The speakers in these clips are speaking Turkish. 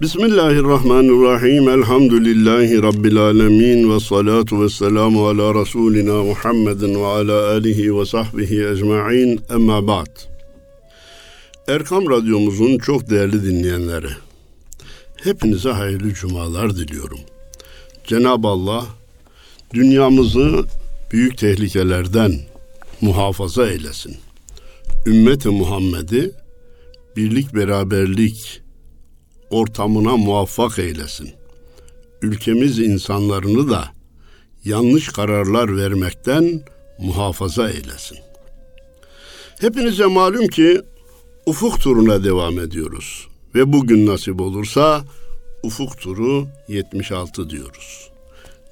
Bismillahirrahmanirrahim. Elhamdülillahi Rabbil alemin. Ve salatu ve selamu ala Resulina Muhammedin ve ala alihi ve sahbihi ecma'in. Emma ba'd. Erkam Radyomuzun çok değerli dinleyenleri. Hepinize hayırlı cumalar diliyorum. Cenab-ı Allah dünyamızı büyük tehlikelerden muhafaza eylesin. Ümmeti Muhammed'i birlik beraberlik ortamına muvaffak eylesin. Ülkemiz insanlarını da yanlış kararlar vermekten muhafaza eylesin. Hepinize malum ki ufuk turuna devam ediyoruz ve bugün nasip olursa ufuk turu 76 diyoruz.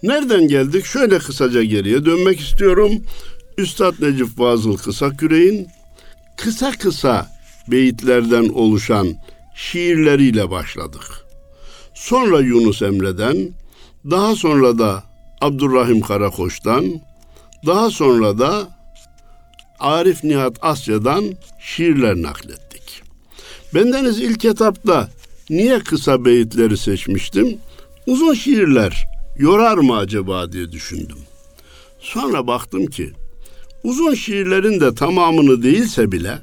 Nereden geldik? Şöyle kısaca geriye dönmek istiyorum. Üstad Necip Fazıl Kısaküre'in kısa kısa beyitlerden oluşan şiirleriyle başladık. Sonra Yunus Emre'den, daha sonra da Abdurrahim Karakoç'tan, daha sonra da Arif Nihat Asya'dan şiirler naklettik. Bendeniz ilk etapta niye kısa beyitleri seçmiştim? Uzun şiirler yorar mı acaba diye düşündüm. Sonra baktım ki uzun şiirlerin de tamamını değilse bile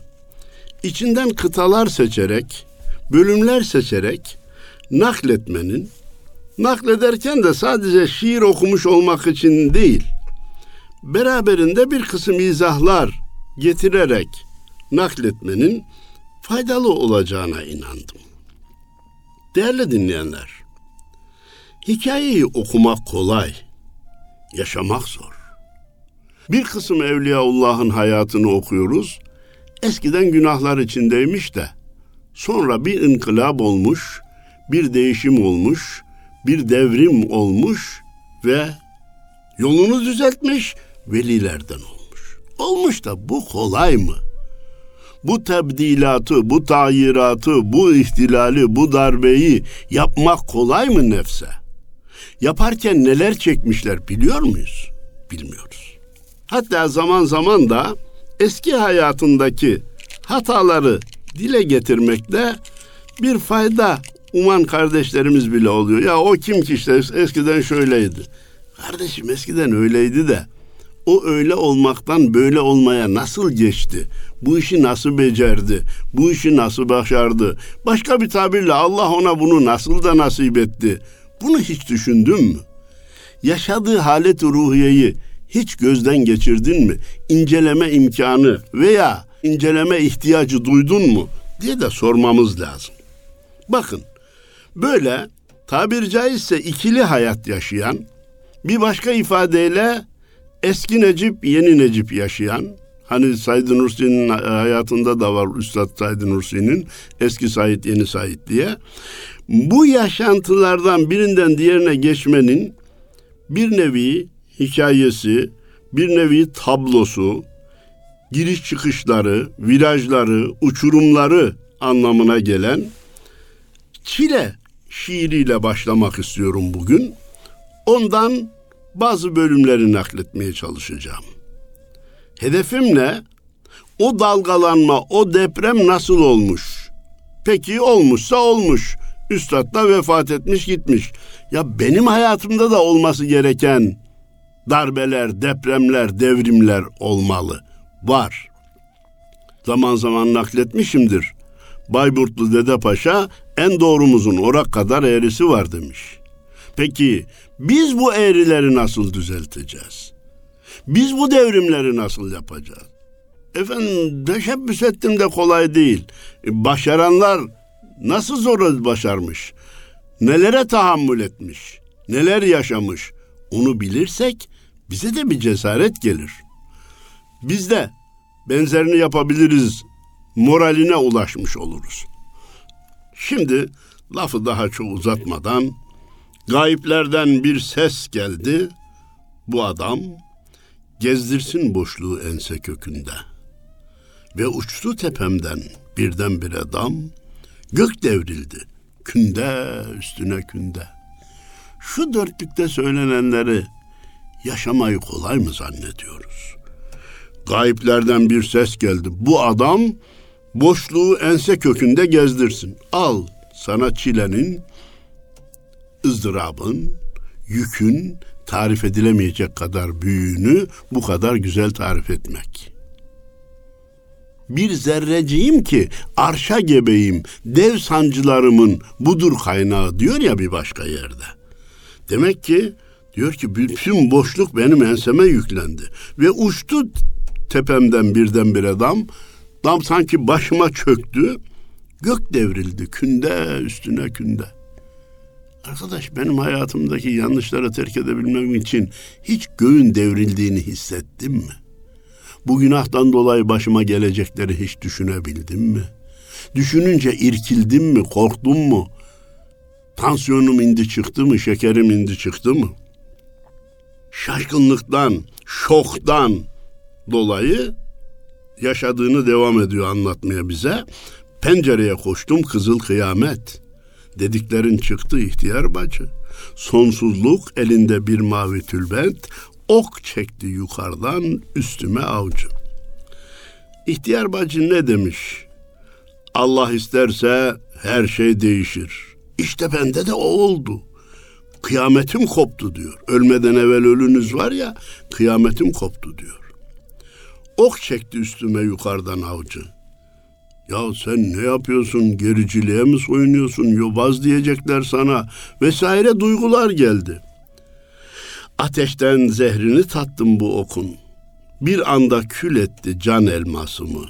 içinden kıtalar seçerek bölümler seçerek nakletmenin, naklederken de sadece şiir okumuş olmak için değil, beraberinde bir kısım izahlar getirerek nakletmenin faydalı olacağına inandım. Değerli dinleyenler, hikayeyi okumak kolay, yaşamak zor. Bir kısım Evliyaullah'ın hayatını okuyoruz, eskiden günahlar içindeymiş de, Sonra bir inkılap olmuş, bir değişim olmuş, bir devrim olmuş ve yolunu düzeltmiş, velilerden olmuş. Olmuş da bu kolay mı? Bu tebdilatı, bu tayiratı, bu ihtilali, bu darbeyi yapmak kolay mı nefse? Yaparken neler çekmişler biliyor muyuz? Bilmiyoruz. Hatta zaman zaman da eski hayatındaki hataları dile getirmekte bir fayda uman kardeşlerimiz bile oluyor. Ya o kim ki işte eskiden şöyleydi. Kardeşim eskiden öyleydi de o öyle olmaktan böyle olmaya nasıl geçti? Bu işi nasıl becerdi? Bu işi nasıl başardı? Başka bir tabirle Allah ona bunu nasıl da nasip etti? Bunu hiç düşündün mü? Yaşadığı halet ruhiyeyi hiç gözden geçirdin mi? İnceleme imkanı veya inceleme ihtiyacı duydun mu diye de sormamız lazım. Bakın böyle tabir caizse ikili hayat yaşayan bir başka ifadeyle eski Necip yeni Necip yaşayan hani Said Nursi'nin hayatında da var Üstad Said Nursi'nin eski Said yeni Said diye bu yaşantılardan birinden diğerine geçmenin bir nevi hikayesi, bir nevi tablosu, giriş çıkışları, virajları, uçurumları anlamına gelen Çile şiiriyle başlamak istiyorum bugün. Ondan bazı bölümleri nakletmeye çalışacağım. Hedefim ne? O dalgalanma, o deprem nasıl olmuş? Peki olmuşsa olmuş. Üstad da vefat etmiş gitmiş. Ya benim hayatımda da olması gereken darbeler, depremler, devrimler olmalı var. Zaman zaman nakletmişimdir. Bayburtlu Dede Paşa en doğrumuzun orak kadar eğrisi var demiş. Peki biz bu eğrileri nasıl düzelteceğiz? Biz bu devrimleri nasıl yapacağız? Efendim teşebbüs ettim de kolay değil. E, başaranlar nasıl zor başarmış? Nelere tahammül etmiş? Neler yaşamış? Onu bilirsek bize de bir cesaret gelir.'' Biz de benzerini yapabiliriz moraline ulaşmış oluruz. Şimdi lafı daha çok uzatmadan gayiplerden bir ses geldi. Bu adam gezdirsin boşluğu ense kökünde. Ve uçtu tepemden birdenbire dam, gök devrildi künde üstüne künde. Şu dörtlükte söylenenleri yaşamayı kolay mı zannediyoruz? Gayiplerden bir ses geldi. Bu adam boşluğu ense kökünde gezdirsin. Al sana çilenin, ızdırabın, yükün tarif edilemeyecek kadar büyüğünü bu kadar güzel tarif etmek. Bir zerreciyim ki arşa gebeyim, dev sancılarımın budur kaynağı diyor ya bir başka yerde. Demek ki diyor ki bütün boşluk benim enseme yüklendi ve uçtu tepemden birdenbire dam. Dam sanki başıma çöktü. Gök devrildi künde üstüne künde. Arkadaş benim hayatımdaki yanlışları terk edebilmem için hiç göğün devrildiğini hissettim mi? Bu günahtan dolayı başıma gelecekleri hiç düşünebildim mi? Düşününce irkildim mi, korktum mu? Tansiyonum indi çıktı mı, şekerim indi çıktı mı? Şaşkınlıktan, şoktan dolayı yaşadığını devam ediyor anlatmaya bize. Pencereye koştum kızıl kıyamet. Dediklerin çıktı ihtiyar bacı. Sonsuzluk elinde bir mavi tülbent, ok çekti yukarıdan üstüme avcı. İhtiyar bacı ne demiş? Allah isterse her şey değişir. İşte bende de o oldu. Kıyametim koptu diyor. Ölmeden evvel ölünüz var ya, kıyametim koptu diyor. Ok çekti üstüme yukarıdan avcı. Ya sen ne yapıyorsun? Gericiliğe mi soyunuyorsun? Yobaz diyecekler sana. Vesaire duygular geldi. Ateşten zehrini tattım bu okun. Bir anda kül etti can elmasımı.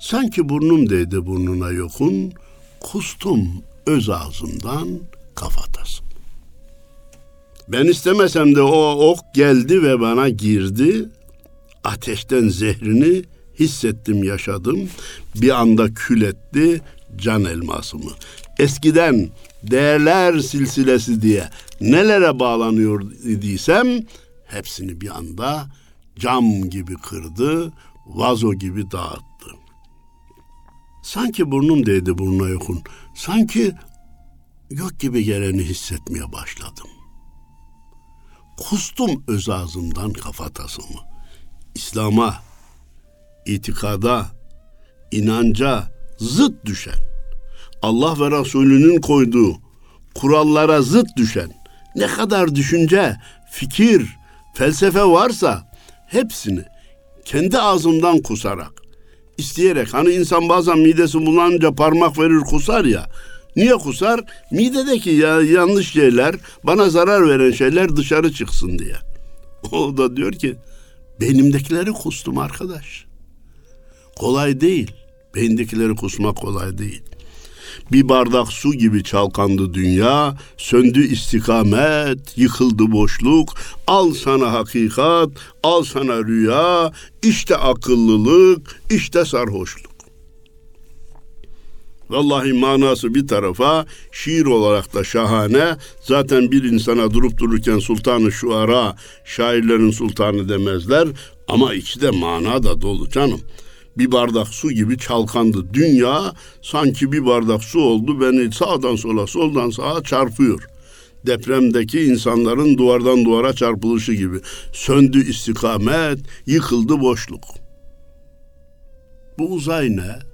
Sanki burnum değdi burnuna yokun. Kustum öz ağzımdan kafatasım. Ben istemesem de o ok geldi ve bana girdi ateşten zehrini hissettim yaşadım. Bir anda kül etti can elmasımı. Eskiden değerler silsilesi diye nelere bağlanıyor idiysem hepsini bir anda cam gibi kırdı, vazo gibi dağıttı. Sanki burnum değdi burnuna yokun. Sanki gök gibi geleni hissetmeye başladım. Kustum öz ağzımdan kafatasımı. İslam'a, itikada, inanca zıt düşen, Allah ve Resulünün koyduğu kurallara zıt düşen ne kadar düşünce, fikir, felsefe varsa hepsini kendi ağzımdan kusarak, isteyerek hani insan bazen midesi bulanınca parmak verir kusar ya. Niye kusar? Midedeki ya, yanlış şeyler, bana zarar veren şeyler dışarı çıksın diye. O da diyor ki Beynimdekileri kustum arkadaş. Kolay değil. Beyindekileri kusmak kolay değil. Bir bardak su gibi çalkandı dünya, söndü istikamet, yıkıldı boşluk. Al sana hakikat, al sana rüya, işte akıllılık, işte sarhoşluk. Vallahi manası bir tarafa şiir olarak da şahane. Zaten bir insana durup dururken sultanı şu ara şairlerin sultanı demezler. Ama içi de mana da dolu canım. Bir bardak su gibi çalkandı. Dünya sanki bir bardak su oldu. Beni sağdan sola soldan sağa çarpıyor depremdeki insanların duvardan duvara çarpılışı gibi. Söndü istikamet, yıkıldı boşluk. Bu uzay ne?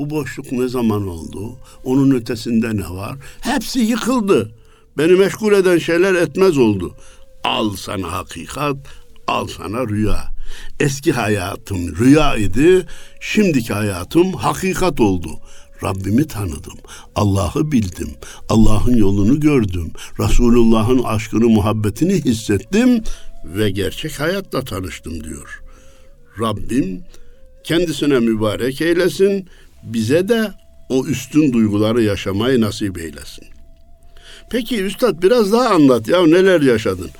Bu boşluk ne zaman oldu? Onun ötesinde ne var? Hepsi yıkıldı. Beni meşgul eden şeyler etmez oldu. Al sana hakikat, al sana rüya. Eski hayatım rüya idi, şimdiki hayatım hakikat oldu. Rabbimi tanıdım, Allah'ı bildim, Allah'ın yolunu gördüm, Resulullah'ın aşkını, muhabbetini hissettim ve gerçek hayatla tanıştım diyor. Rabbim kendisine mübarek eylesin, bize de o üstün duyguları yaşamayı nasip eylesin. Peki üstad biraz daha anlat ya neler yaşadın?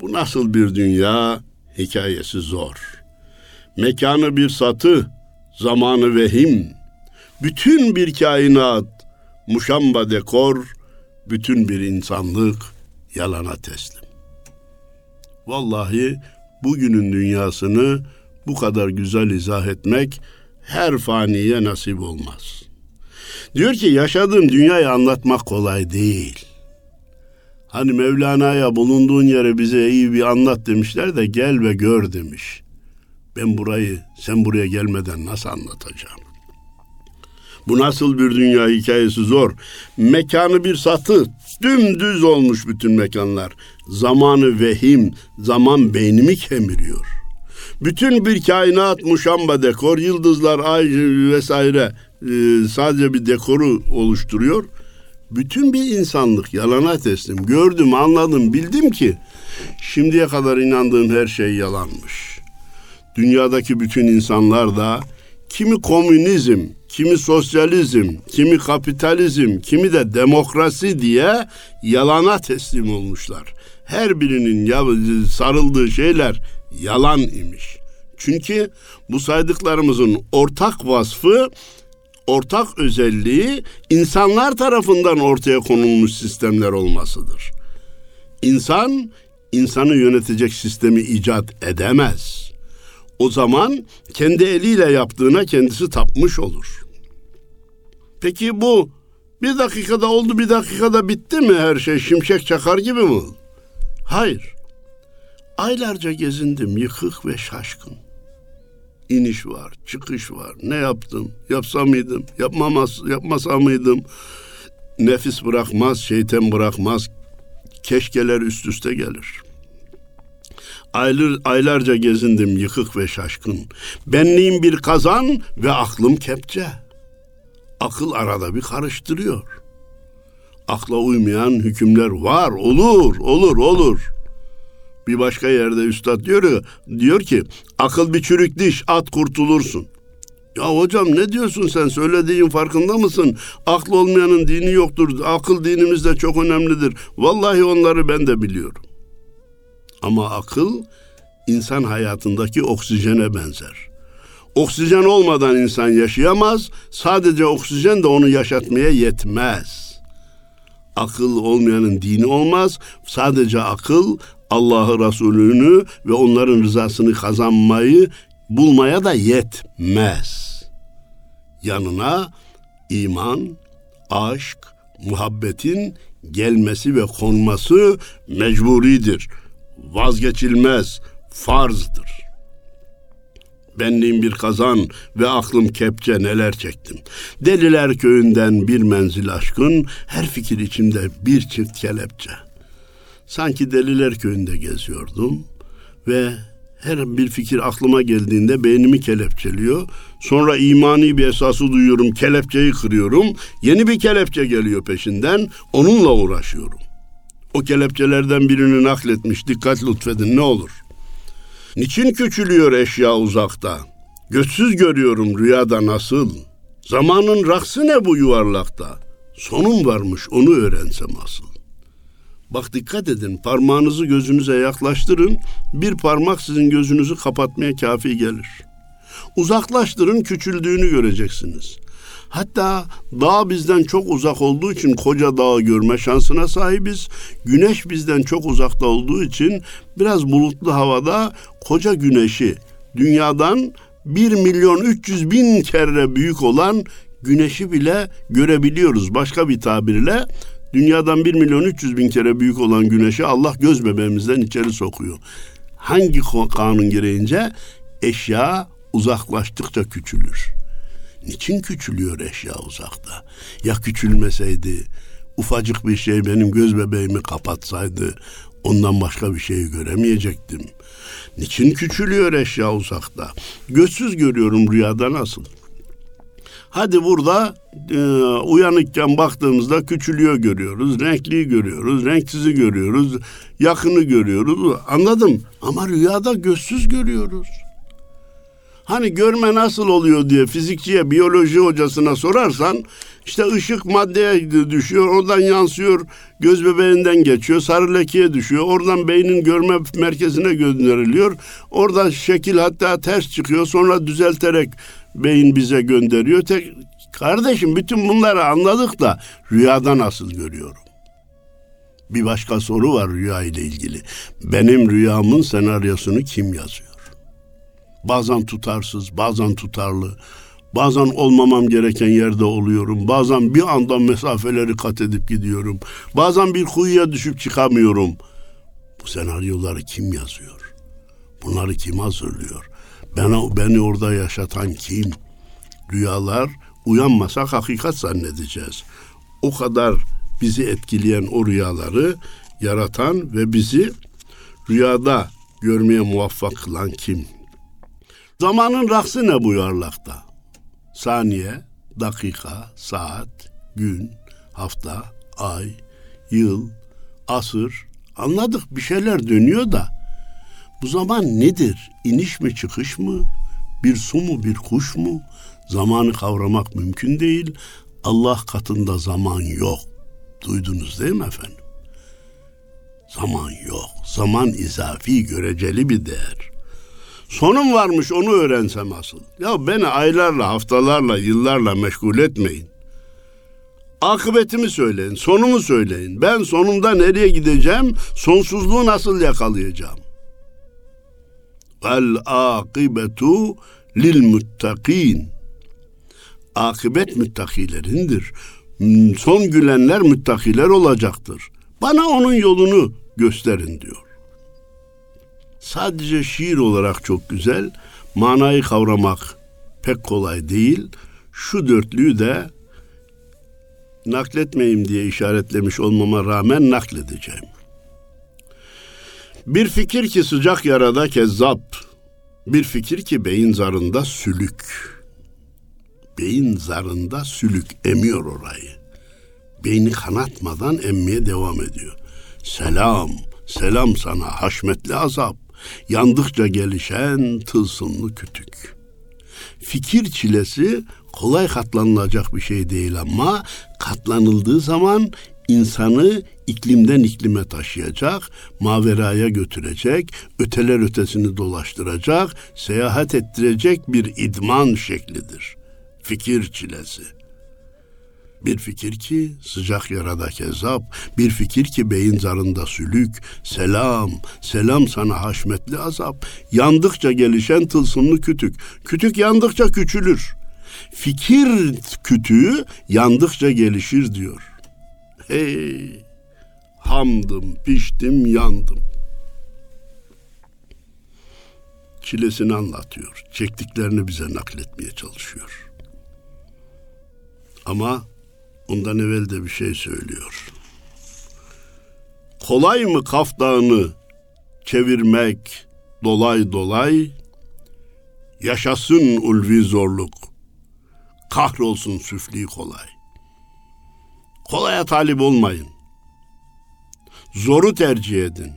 Bu nasıl bir dünya? Hikayesi zor. Mekanı bir satı, zamanı vehim. Bütün bir kainat, muşamba dekor, bütün bir insanlık yalana teslim. Vallahi bugünün dünyasını bu kadar güzel izah etmek her faniye nasip olmaz. Diyor ki yaşadığın dünyayı anlatmak kolay değil. Hani Mevlana'ya bulunduğun yere bize iyi bir anlat demişler de gel ve gör demiş. Ben burayı sen buraya gelmeden nasıl anlatacağım? Bu nasıl bir dünya hikayesi zor. Mekanı bir satı, dümdüz olmuş bütün mekanlar. Zamanı vehim, zaman beynimi kemiriyor. Bütün bir kainat muşamba dekor, yıldızlar, ay vesaire e, sadece bir dekoru oluşturuyor. Bütün bir insanlık yalana teslim. Gördüm, anladım, bildim ki şimdiye kadar inandığım her şey yalanmış. Dünyadaki bütün insanlar da kimi komünizm, kimi sosyalizm, kimi kapitalizm, kimi de demokrasi diye yalana teslim olmuşlar. Her birinin sarıldığı şeyler yalan imiş. Çünkü bu saydıklarımızın ortak vasfı, ortak özelliği insanlar tarafından ortaya konulmuş sistemler olmasıdır. İnsan insanı yönetecek sistemi icat edemez. O zaman kendi eliyle yaptığına kendisi tapmış olur. Peki bu bir dakikada oldu bir dakikada bitti mi her şey şimşek çakar gibi mi? Hayır. Aylarca gezindim yıkık ve şaşkın. İniş var, çıkış var. Ne yaptım? Yapsa mıydım? Yapmamaz, yapmasa mıydım? Nefis bırakmaz, şeytan bırakmaz. Keşkeler üst üste gelir. Aylar, aylarca gezindim yıkık ve şaşkın. Benliğim bir kazan ve aklım kepçe. Akıl arada bir karıştırıyor. Akla uymayan hükümler var, olur, olur, olur. Bir başka yerde üstad diyor, diyor ki akıl bir çürük diş at kurtulursun. Ya hocam ne diyorsun sen söylediğin farkında mısın? Akıl olmayanın dini yoktur. Akıl dinimizde çok önemlidir. Vallahi onları ben de biliyorum. Ama akıl insan hayatındaki oksijene benzer. Oksijen olmadan insan yaşayamaz. Sadece oksijen de onu yaşatmaya yetmez. Akıl olmayanın dini olmaz. Sadece akıl Allah'ı Resulü'nü ve onların rızasını kazanmayı bulmaya da yetmez. Yanına iman, aşk, muhabbetin gelmesi ve konması mecburidir. Vazgeçilmez, farzdır. Benliğim bir kazan ve aklım kepçe neler çektim. Deliler köyünden bir menzil aşkın, her fikir içimde bir çift kelepçe.'' Sanki Deliler Köyü'nde geziyordum ve her bir fikir aklıma geldiğinde beynimi kelepçeliyor. Sonra imani bir esası duyuyorum, kelepçeyi kırıyorum. Yeni bir kelepçe geliyor peşinden, onunla uğraşıyorum. O kelepçelerden birini nakletmiş, dikkat lütfedin ne olur. Niçin küçülüyor eşya uzakta? Göçsüz görüyorum rüyada nasıl? Zamanın raksı ne bu yuvarlakta? Sonum varmış onu öğrensem asıl. Bak dikkat edin parmağınızı gözünüze yaklaştırın bir parmak sizin gözünüzü kapatmaya kafi gelir. Uzaklaştırın küçüldüğünü göreceksiniz. Hatta dağ bizden çok uzak olduğu için koca dağı görme şansına sahibiz. Güneş bizden çok uzakta olduğu için biraz bulutlu havada koca güneşi dünyadan 1 milyon 300 bin kere büyük olan güneşi bile görebiliyoruz. Başka bir tabirle Dünyadan 1 milyon 300 bin kere büyük olan güneşi Allah göz bebeğimizden içeri sokuyor. Hangi kanun gereğince? Eşya uzaklaştıkça küçülür. Niçin küçülüyor eşya uzakta? Ya küçülmeseydi, ufacık bir şey benim göz bebeğimi kapatsaydı, ondan başka bir şeyi göremeyecektim. Niçin küçülüyor eşya uzakta? Gözsüz görüyorum rüyada nasıl? Hadi burada e, uyanıkken baktığımızda küçülüyor görüyoruz, renkliyi görüyoruz, renksizi görüyoruz, yakını görüyoruz. Anladım ama rüyada gözsüz görüyoruz. Hani görme nasıl oluyor diye fizikçiye, biyoloji hocasına sorarsan işte ışık maddeye düşüyor, oradan yansıyor, göz bebeğinden geçiyor, sarı lekeye düşüyor, oradan beynin görme merkezine gönderiliyor. Orada şekil hatta ters çıkıyor, sonra düzelterek beyin bize gönderiyor. Tek, kardeşim bütün bunları anladık da rüyada nasıl görüyorum? Bir başka soru var rüya ile ilgili. Benim rüyamın senaryosunu kim yazıyor? Bazen tutarsız, bazen tutarlı. Bazen olmamam gereken yerde oluyorum. Bazen bir anda mesafeleri kat edip gidiyorum. Bazen bir kuyuya düşüp çıkamıyorum. Bu senaryoları kim yazıyor? Bunları kim hazırlıyor? Beni, beni orada yaşatan kim? Rüyalar uyanmasak hakikat zannedeceğiz. O kadar bizi etkileyen o rüyaları yaratan ve bizi rüyada görmeye muvaffak kılan kim? Zamanın raksı ne bu yuvarlakta? Saniye, dakika, saat, gün, hafta, ay, yıl, asır. Anladık bir şeyler dönüyor da. Bu zaman nedir? İniş mi çıkış mı? Bir su mu bir kuş mu? Zamanı kavramak mümkün değil. Allah katında zaman yok. Duydunuz değil mi efendim? Zaman yok. Zaman izafi, göreceli bir değer. Sonum varmış onu öğrensem asıl. Ya beni aylarla, haftalarla, yıllarla meşgul etmeyin. Akıbetimi söyleyin, sonumu söyleyin. Ben sonunda nereye gideceğim, sonsuzluğu nasıl yakalayacağım? El akibetu lil muttakin. Akıbet müttakilerindir. Son gülenler müttakiler olacaktır. Bana onun yolunu gösterin diyor. Sadece şiir olarak çok güzel, manayı kavramak pek kolay değil. Şu dörtlüyü de nakletmeyeyim diye işaretlemiş olmama rağmen nakledeceğim. Bir fikir ki sıcak yarada kezzap, bir fikir ki beyin zarında sülük. Beyin zarında sülük emiyor orayı. Beyni kanatmadan emmeye devam ediyor. Selam, selam sana haşmetli azap, yandıkça gelişen tılsımlı kütük. Fikir çilesi kolay katlanılacak bir şey değil ama katlanıldığı zaman insanı iklimden iklime taşıyacak, maveraya götürecek, öteler ötesini dolaştıracak, seyahat ettirecek bir idman şeklidir. Fikir çilesi. Bir fikir ki sıcak yarada kezap, bir fikir ki beyin zarında sülük, selam, selam sana haşmetli azap, yandıkça gelişen tılsımlı kütük, kütük yandıkça küçülür. Fikir kütüğü yandıkça gelişir diyor. Hey, hamdım, piştim, yandım. Çilesini anlatıyor, çektiklerini bize nakletmeye çalışıyor. Ama Ondan evvel de bir şey söylüyor. Kolay mı Kaf Dağı'nı çevirmek dolay dolay? Yaşasın ulvi zorluk. Kahrolsun süfli kolay. Kolaya talip olmayın. Zoru tercih edin.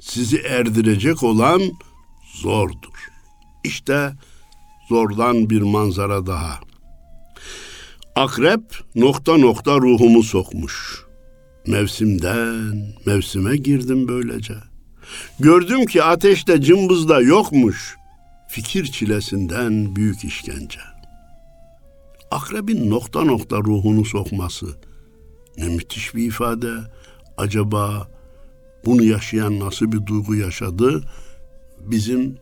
Sizi erdirecek olan zordur. İşte zordan bir manzara daha. Akrep nokta nokta ruhumu sokmuş. Mevsimden mevsime girdim böylece. Gördüm ki ateşte cımbızda yokmuş. Fikir çilesinden büyük işkence. Akrebin nokta nokta ruhunu sokması ne müthiş bir ifade. Acaba bunu yaşayan nasıl bir duygu yaşadı? Bizim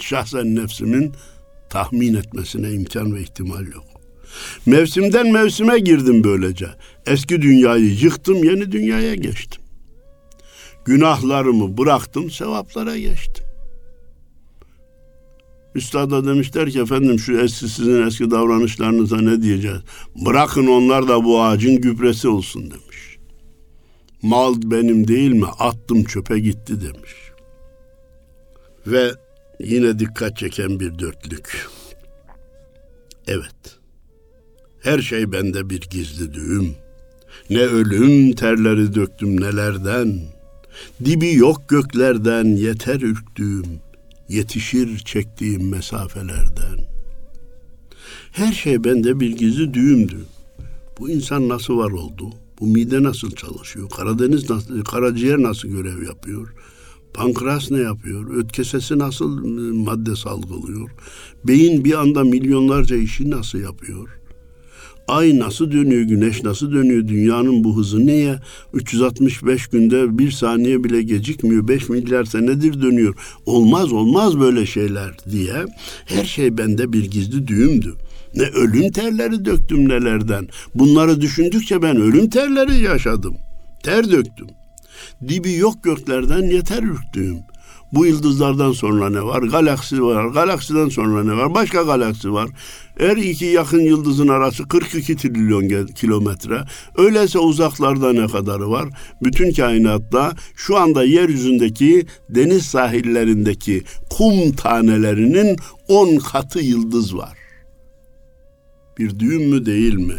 şahsen nefsimin tahmin etmesine imkan ve ihtimal yok. Mevsimden mevsime girdim böylece. Eski dünyayı yıktım, yeni dünyaya geçtim. Günahlarımı bıraktım, sevaplara geçtim. Üstada demişler ki efendim şu eski sizin eski davranışlarınıza ne diyeceğiz? Bırakın onlar da bu ağacın gübresi olsun demiş. Mal benim değil mi? Attım çöpe gitti demiş. Ve yine dikkat çeken bir dörtlük. Evet. Her şey bende bir gizli düğüm. Ne ölüm terleri döktüm nelerden. Dibi yok göklerden yeter ürktüğüm. Yetişir çektiğim mesafelerden. Her şey bende bir gizli düğümdü. Bu insan nasıl var oldu? Bu mide nasıl çalışıyor? Karadeniz nasıl, karaciğer nasıl görev yapıyor? Pankreas ne yapıyor? Öt kesesi nasıl madde salgılıyor? Beyin bir anda milyonlarca işi nasıl yapıyor? Ay nasıl dönüyor, güneş nasıl dönüyor, dünyanın bu hızı neye? 365 günde bir saniye bile gecikmiyor, 5 milyar senedir dönüyor. Olmaz olmaz böyle şeyler diye her şey bende bir gizli düğümdü. Ne ölüm terleri döktüm nelerden. Bunları düşündükçe ben ölüm terleri yaşadım. Ter döktüm. Dibi yok göklerden yeter ürktüğüm. Bu yıldızlardan sonra ne var? Galaksi var. Galaksiden sonra ne var? Başka galaksi var. Her iki yakın yıldızın arası 42 trilyon kilometre. Öyleyse uzaklarda ne kadarı var? Bütün kainatta şu anda yeryüzündeki deniz sahillerindeki kum tanelerinin 10 katı yıldız var. Bir düğün mü değil mi?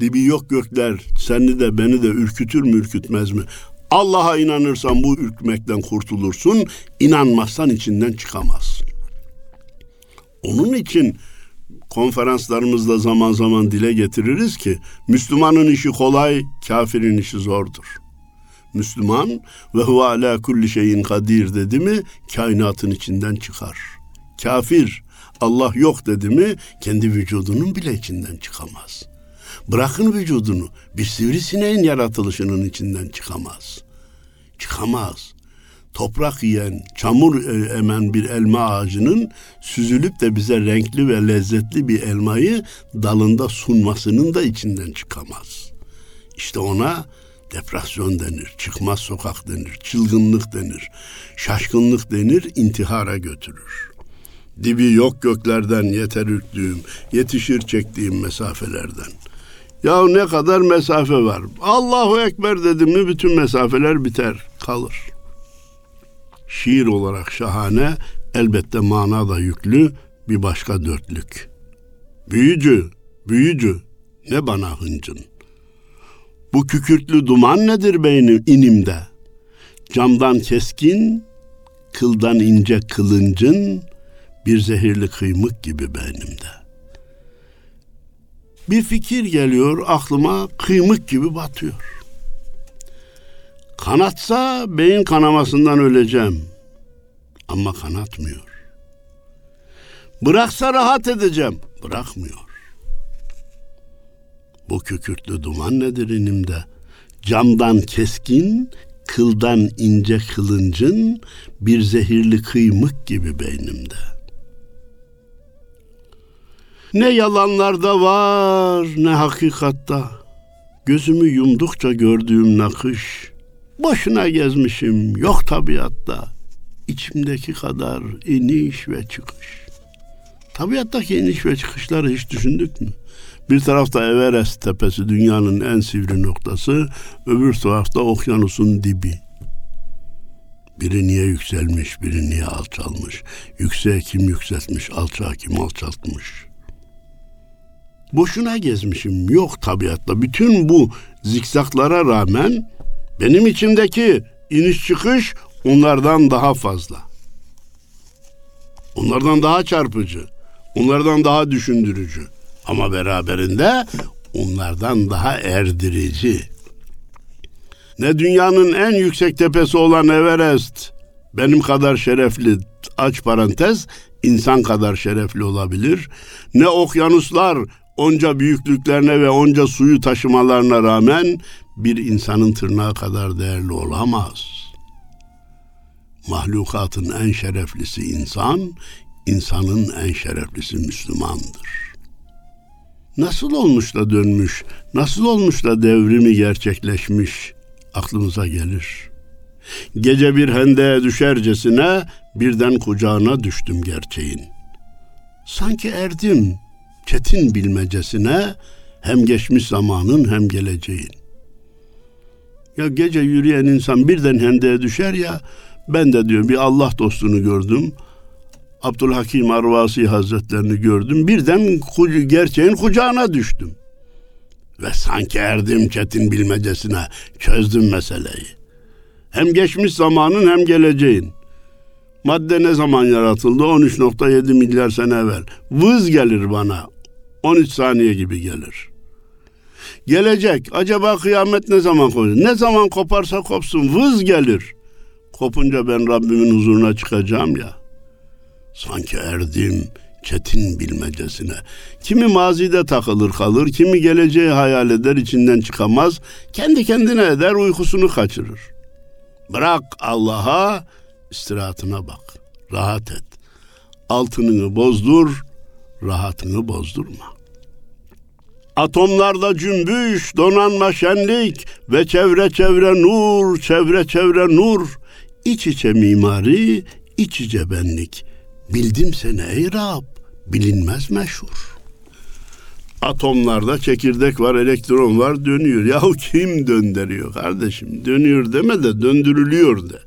Dibi yok gökler seni de beni de ürkütür mü ürkütmez mi? Allah'a inanırsan bu ürkmekten kurtulursun, inanmazsan içinden çıkamazsın. Onun için konferanslarımızda zaman zaman dile getiririz ki Müslümanın işi kolay, kafirin işi zordur. Müslüman ve huve ala kulli şeyin kadir dedi mi kainatın içinden çıkar. Kafir Allah yok dedi mi kendi vücudunun bile içinden çıkamaz. Bırakın vücudunu bir sivrisineğin yaratılışının içinden çıkamaz. Çıkamaz. Toprak yiyen, çamur e, emen bir elma ağacının süzülüp de bize renkli ve lezzetli bir elmayı dalında sunmasının da içinden çıkamaz. İşte ona depresyon denir, çıkmaz sokak denir, çılgınlık denir, şaşkınlık denir, intihara götürür. Dibi yok göklerden yeter ürktüğüm, yetişir çektiğim mesafelerden. Ya ne kadar mesafe var. Allahu Ekber dedim mi bütün mesafeler biter, kalır. Şiir olarak şahane, elbette mana da yüklü bir başka dörtlük. Büyücü, büyücü, ne bana hıncın. Bu kükürtlü duman nedir beynim inimde? Camdan keskin, kıldan ince kılıncın, bir zehirli kıymık gibi beynimde. Bir fikir geliyor aklıma kıymık gibi batıyor. Kanatsa beyin kanamasından öleceğim. Ama kanatmıyor. Bıraksa rahat edeceğim. Bırakmıyor. Bu kükürtlü duman nedir inimde? Camdan keskin, kıldan ince kılıncın bir zehirli kıymık gibi beynimde.'' Ne yalanlarda var ne hakikatta. Gözümü yumdukça gördüğüm nakış. Boşuna gezmişim yok tabiatta. İçimdeki kadar iniş ve çıkış. Tabiattaki iniş ve çıkışları hiç düşündük mü? Bir tarafta Everest tepesi dünyanın en sivri noktası, öbür tarafta okyanusun dibi. Biri niye yükselmiş, biri niye alçalmış. Yükseğe kim yükseltmiş, alçağa kim alçaltmış. Boşuna gezmişim. Yok tabiatta. Bütün bu zikzaklara rağmen benim içimdeki iniş çıkış onlardan daha fazla. Onlardan daha çarpıcı. Onlardan daha düşündürücü. Ama beraberinde onlardan daha erdirici. Ne dünyanın en yüksek tepesi olan Everest benim kadar şerefli aç parantez insan kadar şerefli olabilir. Ne okyanuslar onca büyüklüklerine ve onca suyu taşımalarına rağmen bir insanın tırnağı kadar değerli olamaz. Mahlukatın en şereflisi insan, insanın en şereflisi Müslümandır. Nasıl olmuş da dönmüş, nasıl olmuş da devrimi gerçekleşmiş aklımıza gelir. Gece bir hendeğe düşercesine birden kucağına düştüm gerçeğin. Sanki erdim, çetin bilmecesine hem geçmiş zamanın hem geleceğin. Ya gece yürüyen insan birden hendeğe düşer ya ben de diyor bir Allah dostunu gördüm. Abdülhakim Arvasi Hazretlerini gördüm. Birden gerçeğin kucağına düştüm. Ve sanki erdim çetin bilmecesine çözdüm meseleyi. Hem geçmiş zamanın hem geleceğin. Madde ne zaman yaratıldı? 13.7 milyar sene evvel. Vız gelir bana. 13 saniye gibi gelir. Gelecek. Acaba kıyamet ne zaman kopar? Ne zaman koparsa kopsun vız gelir. Kopunca ben Rabbimin huzuruna çıkacağım ya. Sanki erdim çetin bilmecesine. Kimi mazide takılır kalır, kimi geleceği hayal eder içinden çıkamaz. Kendi kendine eder uykusunu kaçırır. Bırak Allah'a istirahatına bak. Rahat et. Altınını bozdur, rahatını bozdurma. Atomlarda cümbüş, donanma şenlik ve çevre çevre nur, çevre çevre nur. İç içe mimari, iç içe benlik. Bildim seni ey Rab, bilinmez meşhur. Atomlarda çekirdek var, elektron var, dönüyor. Yahu kim döndürüyor kardeşim? Dönüyor deme de döndürülüyor de.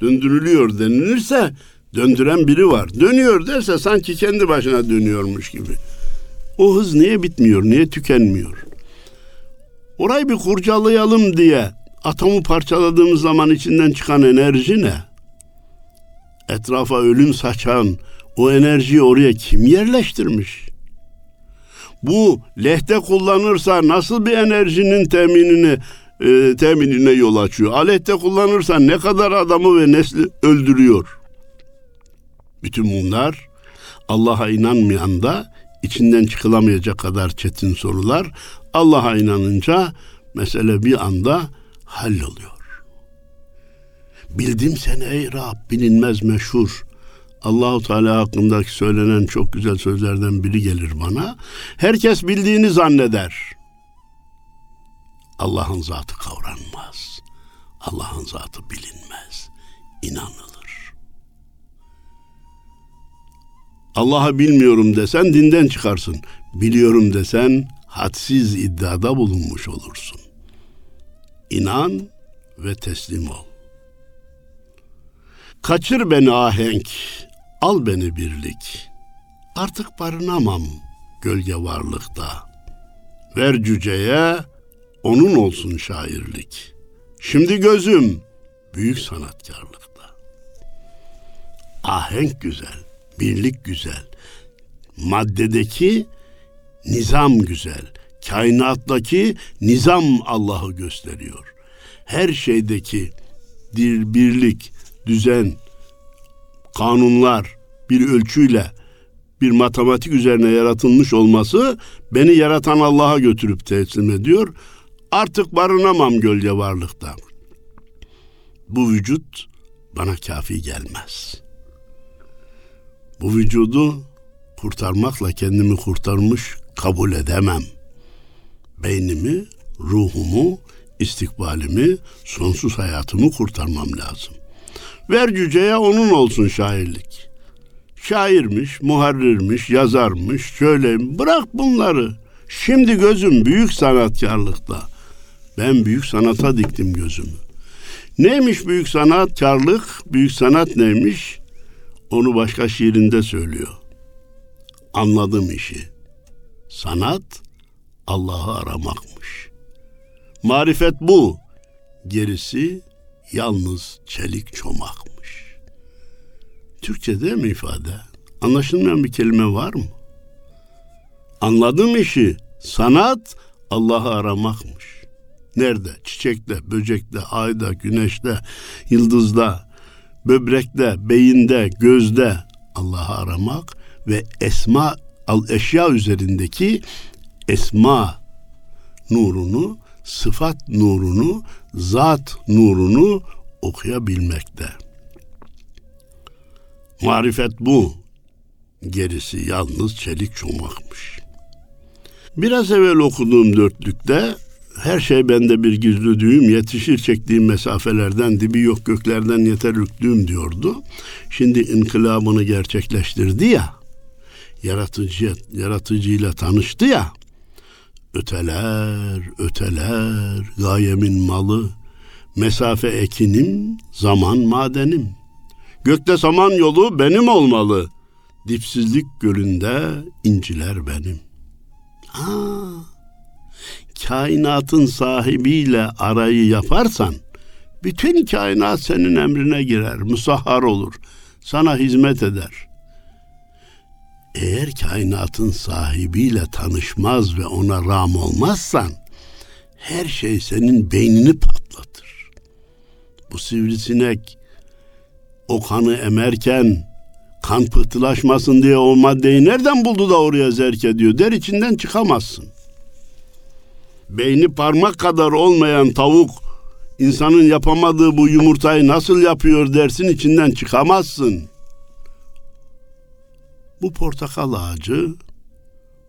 Döndürülüyor denilirse döndüren biri var. Dönüyor derse sanki kendi başına dönüyormuş gibi. O hız niye bitmiyor, niye tükenmiyor? Orayı bir kurcalayalım diye atomu parçaladığımız zaman içinden çıkan enerji ne? Etrafa ölüm saçan o enerjiyi oraya kim yerleştirmiş? Bu lehte kullanırsa nasıl bir enerjinin teminini e, teminine yol açıyor? Alette kullanırsa ne kadar adamı ve nesli öldürüyor? Bütün bunlar Allah'a inanmayan da içinden çıkılamayacak kadar çetin sorular. Allah'a inanınca mesele bir anda halloluyor. Bildim seni ey Rab bilinmez meşhur. Allahu Teala hakkındaki söylenen çok güzel sözlerden biri gelir bana. Herkes bildiğini zanneder. Allah'ın zatı kavranmaz. Allah'ın zatı bilinmez. İnanılır. Allah'ı bilmiyorum desen dinden çıkarsın. Biliyorum desen hadsiz iddiada bulunmuş olursun. İnan ve teslim ol. Kaçır beni ahenk, al beni birlik. Artık barınamam gölge varlıkta. Ver cüceye, onun olsun şairlik. Şimdi gözüm büyük sanatkarlıkta. Ahenk güzel, birlik güzel. Maddedeki nizam güzel. Kainattaki nizam Allah'ı gösteriyor. Her şeydeki bir birlik, düzen, kanunlar bir ölçüyle bir matematik üzerine yaratılmış olması beni yaratan Allah'a götürüp teslim ediyor. Artık barınamam gölge varlıkta. Bu vücut bana kafi gelmez. Bu vücudu kurtarmakla kendimi kurtarmış kabul edemem. Beynimi, ruhumu, istikbalimi, sonsuz hayatımı kurtarmam lazım. Ver cüceye onun olsun şairlik. Şairmiş, muharrirmiş, yazarmış, şöyle bırak bunları. Şimdi gözüm büyük sanatkarlıkta. Ben büyük sanata diktim gözümü. Neymiş büyük sanatkarlık? Büyük sanat neymiş? Onu başka şiirinde söylüyor. Anladım işi. Sanat Allah'ı aramakmış. Marifet bu. Gerisi yalnız çelik çomakmış. Türkçe değil mi ifade? Anlaşılmayan bir kelime var mı? Anladım işi. Sanat Allah'ı aramakmış. Nerede? Çiçekte, böcekte, ayda, güneşte, yıldızda, böbrekte, beyinde, gözde Allah'ı aramak ve esma al eşya üzerindeki esma nurunu, sıfat nurunu, zat nurunu okuyabilmekte. Marifet bu. Gerisi yalnız çelik çomakmış. Biraz evvel okuduğum dörtlükte her şey bende bir gizli düğüm, yetişir çektiğim mesafelerden, dibi yok göklerden yeter yüklüğüm diyordu. Şimdi inkılabını gerçekleştirdi ya, yaratıcı, yaratıcıyla tanıştı ya, öteler, öteler, gayemin malı, mesafe ekinim, zaman madenim. Gökte saman yolu benim olmalı, dipsizlik gölünde inciler benim. Ha, kainatın sahibiyle arayı yaparsan bütün kainat senin emrine girer, musahhar olur, sana hizmet eder. Eğer kainatın sahibiyle tanışmaz ve ona ram olmazsan her şey senin beynini patlatır. Bu sivrisinek o kanı emerken kan pıhtılaşmasın diye o maddeyi nereden buldu da oraya zerk ediyor der içinden çıkamazsın beyni parmak kadar olmayan tavuk insanın yapamadığı bu yumurtayı nasıl yapıyor dersin içinden çıkamazsın. Bu portakal ağacı,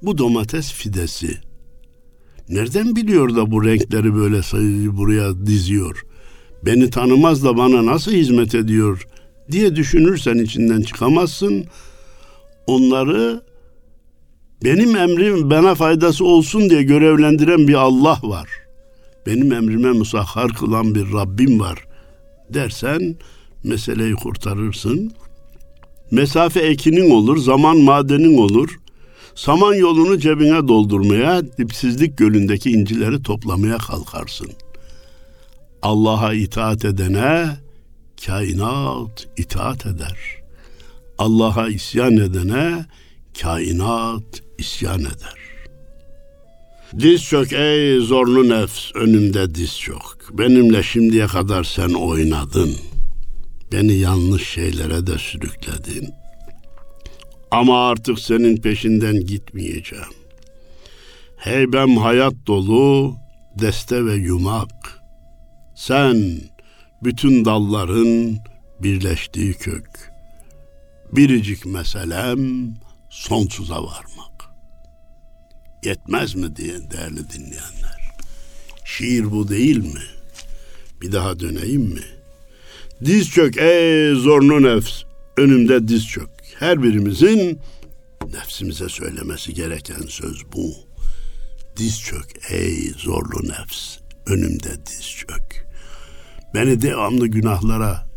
bu domates fidesi. Nereden biliyor da bu renkleri böyle buraya diziyor? beni tanımaz da bana nasıl hizmet ediyor diye düşünürsen içinden çıkamazsın. Onları benim emrim bana faydası olsun diye görevlendiren bir Allah var. Benim emrime musahhar kılan bir Rabbim var dersen meseleyi kurtarırsın. Mesafe ekinin olur, zaman madenin olur. Saman yolunu cebine doldurmaya, dipsizlik gölündeki incileri toplamaya kalkarsın. Allah'a itaat edene kainat itaat eder. Allah'a isyan edene kainat isyan eder. Diz çök ey zorlu nefs önümde diz çök. Benimle şimdiye kadar sen oynadın. Beni yanlış şeylere de sürükledin. Ama artık senin peşinden gitmeyeceğim. Heybem hayat dolu, deste ve yumak. Sen bütün dalların birleştiği kök. Biricik meselem sonsuza varmak. Yetmez mi diye değerli dinleyenler? Şiir bu değil mi? Bir daha döneyim mi? Diz çök ey zorlu nefs, önümde diz çök. Her birimizin nefsimize söylemesi gereken söz bu. Diz çök ey zorlu nefs, önümde diz çök. Beni devamlı günahlara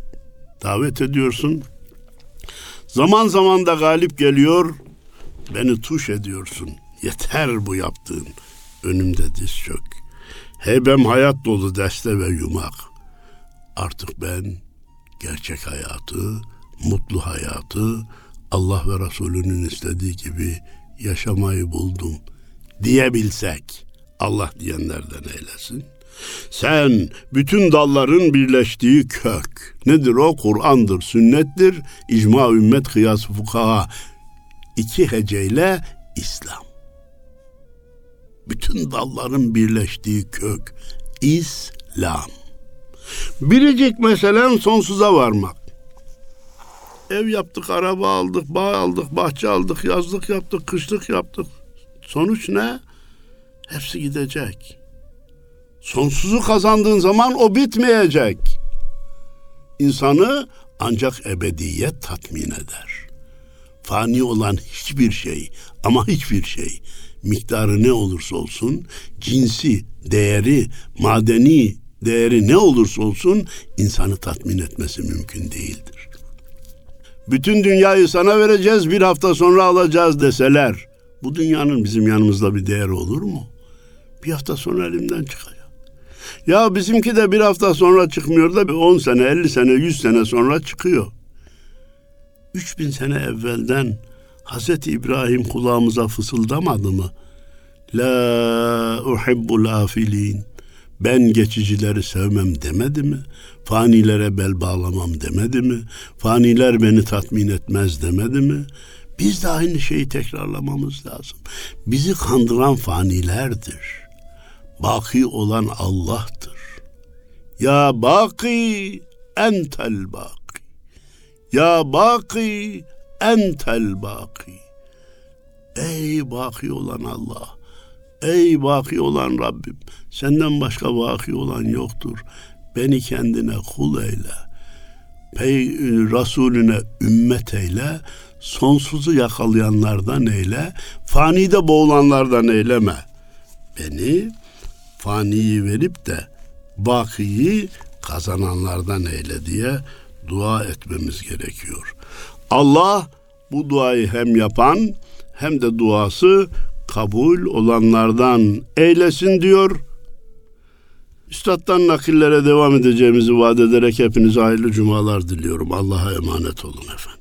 davet ediyorsun. Zaman zaman da galip geliyor, beni tuş ediyorsun. Yeter bu yaptığın, önümde diz çök. Heybem hayat dolu deste ve yumak. Artık ben gerçek hayatı, mutlu hayatı Allah ve Resulünün istediği gibi yaşamayı buldum diyebilsek Allah diyenlerden eylesin. Sen bütün dalların birleştiği kök. Nedir o? Kur'an'dır, sünnettir, icma ümmet kıyas fukaha. İki heceyle İslam. Bütün dalların birleştiği kök. İslam. Biricik meselen sonsuza varmak. Ev yaptık, araba aldık, bağ aldık, bahçe aldık, yazlık yaptık, kışlık yaptık. Sonuç ne? Hepsi gidecek. Sonsuzu kazandığın zaman o bitmeyecek. İnsanı ancak ebediyet tatmin eder. Fani olan hiçbir şey ama hiçbir şey miktarı ne olursa olsun, cinsi, değeri, madeni değeri ne olursa olsun insanı tatmin etmesi mümkün değildir. Bütün dünyayı sana vereceğiz, bir hafta sonra alacağız deseler, bu dünyanın bizim yanımızda bir değeri olur mu? Bir hafta sonra elimden çıkacak. Ya bizimki de bir hafta sonra çıkmıyor da 10 sene, 50 sene, 100 sene sonra çıkıyor. 3000 sene evvelden Hazreti İbrahim kulağımıza fısıldamadı mı? La uhibbul afilin. Ben geçicileri sevmem demedi mi? Fanilere bel bağlamam demedi mi? Faniler beni tatmin etmez demedi mi? Biz de aynı şeyi tekrarlamamız lazım. Bizi kandıran fanilerdir. Baki olan Allah'tır. Ya baki entel baki. Ya baki entel baki. Ey baki olan Allah. Ey baki olan Rabbim. Senden başka baki olan yoktur. Beni kendine kul eyle. Pey Resulüne ümmet eyle. Sonsuzu yakalayanlardan eyle. Fanide boğulanlardan eyleme. Beni faniyi verip de bakiyi kazananlardan eyle diye dua etmemiz gerekiyor. Allah bu duayı hem yapan hem de duası kabul olanlardan eylesin diyor. Üstad'dan nakillere devam edeceğimizi vaat ederek hepinize hayırlı cumalar diliyorum. Allah'a emanet olun efendim.